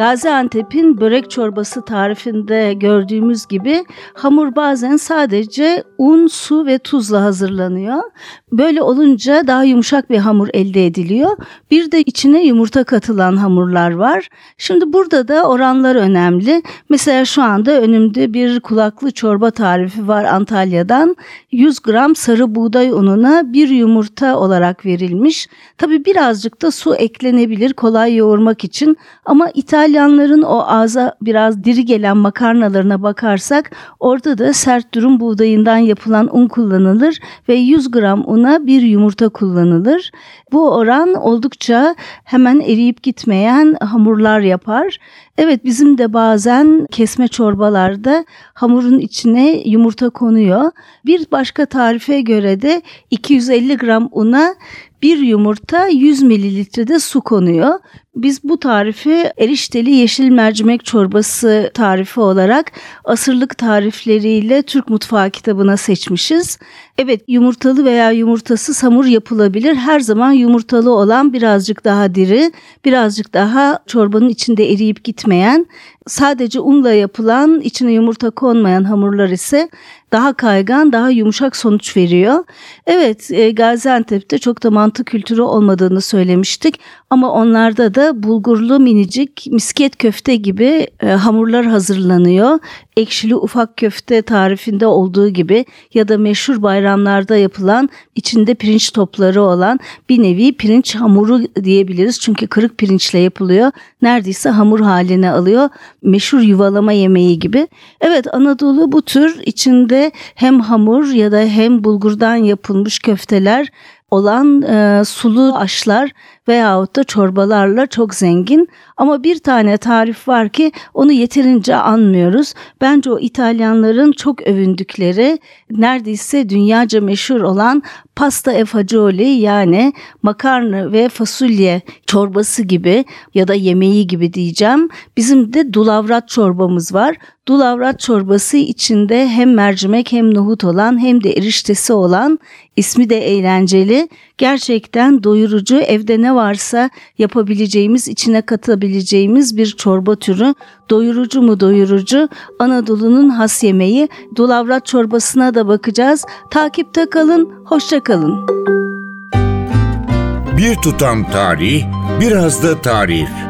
Gaziantep'in börek çorbası tarifinde gördüğümüz gibi hamur bazen sadece un, su ve tuzla hazırlanıyor. Böyle olunca daha yumuşak bir hamur elde ediliyor. Bir de içine yumurta katılan hamurlar var. Şimdi burada da oranlar önemli. Mesela şu anda önümde bir kulaklı çorba tarifi var Antalya'dan. 100 gram sarı buğday ununa bir yumurta olarak verilmiş. Tabi birazcık da su eklenebilir kolay yoğurmak için ama İtalyanların o ağza biraz diri gelen makarnalarına bakarsak orada da sert durum buğdayından yapılan un kullanılır ve 100 gram una bir yumurta kullanılır. Bu oran oldukça hemen eriyip gitmeyen hamurlar yapar. Evet bizim de bazen kesme çorbalarda hamurun içine yumurta konuyor. Bir başka tarife göre de 250 gram una bir yumurta 100 mililitrede su konuyor. Biz bu tarifi erişteli yeşil mercimek çorbası tarifi olarak asırlık tarifleriyle Türk Mutfağı kitabına seçmişiz. Evet yumurtalı veya yumurtasız hamur yapılabilir. Her zaman yumurtalı olan birazcık daha diri, birazcık daha çorbanın içinde eriyip gitmeyen, sadece unla yapılan, içine yumurta konmayan hamurlar ise daha kaygan, daha yumuşak sonuç veriyor. Evet, e, Gaziantep'te çok da mantı kültürü olmadığını söylemiştik ama onlarda da bulgurlu minicik misket köfte gibi e, hamurlar hazırlanıyor. Ekşili ufak köfte tarifinde olduğu gibi ya da meşhur bayramlarda yapılan içinde pirinç topları olan bir nevi pirinç hamuru diyebiliriz. Çünkü kırık pirinçle yapılıyor. Neredeyse hamur haline alıyor. Meşhur yuvalama yemeği gibi. Evet Anadolu bu tür içinde hem hamur ya da hem bulgurdan yapılmış köfteler olan e, sulu aşlar veyahut da çorbalarla çok zengin. Ama bir tane tarif var ki onu yeterince anmıyoruz. Bence o İtalyanların çok övündükleri neredeyse dünyaca meşhur olan pasta e fagioli yani makarna ve fasulye çorbası gibi ya da yemeği gibi diyeceğim. Bizim de dulavrat çorbamız var. Dulavrat çorbası içinde hem mercimek hem nohut olan hem de eriştesi olan ismi de eğlenceli. Gerçekten doyurucu evde ne varsa yapabileceğimiz içine katabileceğimiz bir çorba türü. Doyurucu mu doyurucu Anadolu'nun has yemeği. Dulavrat çorbasına da bakacağız. Takipte kalın, hoşça kalın. Bir tutam tarih, biraz da tarif.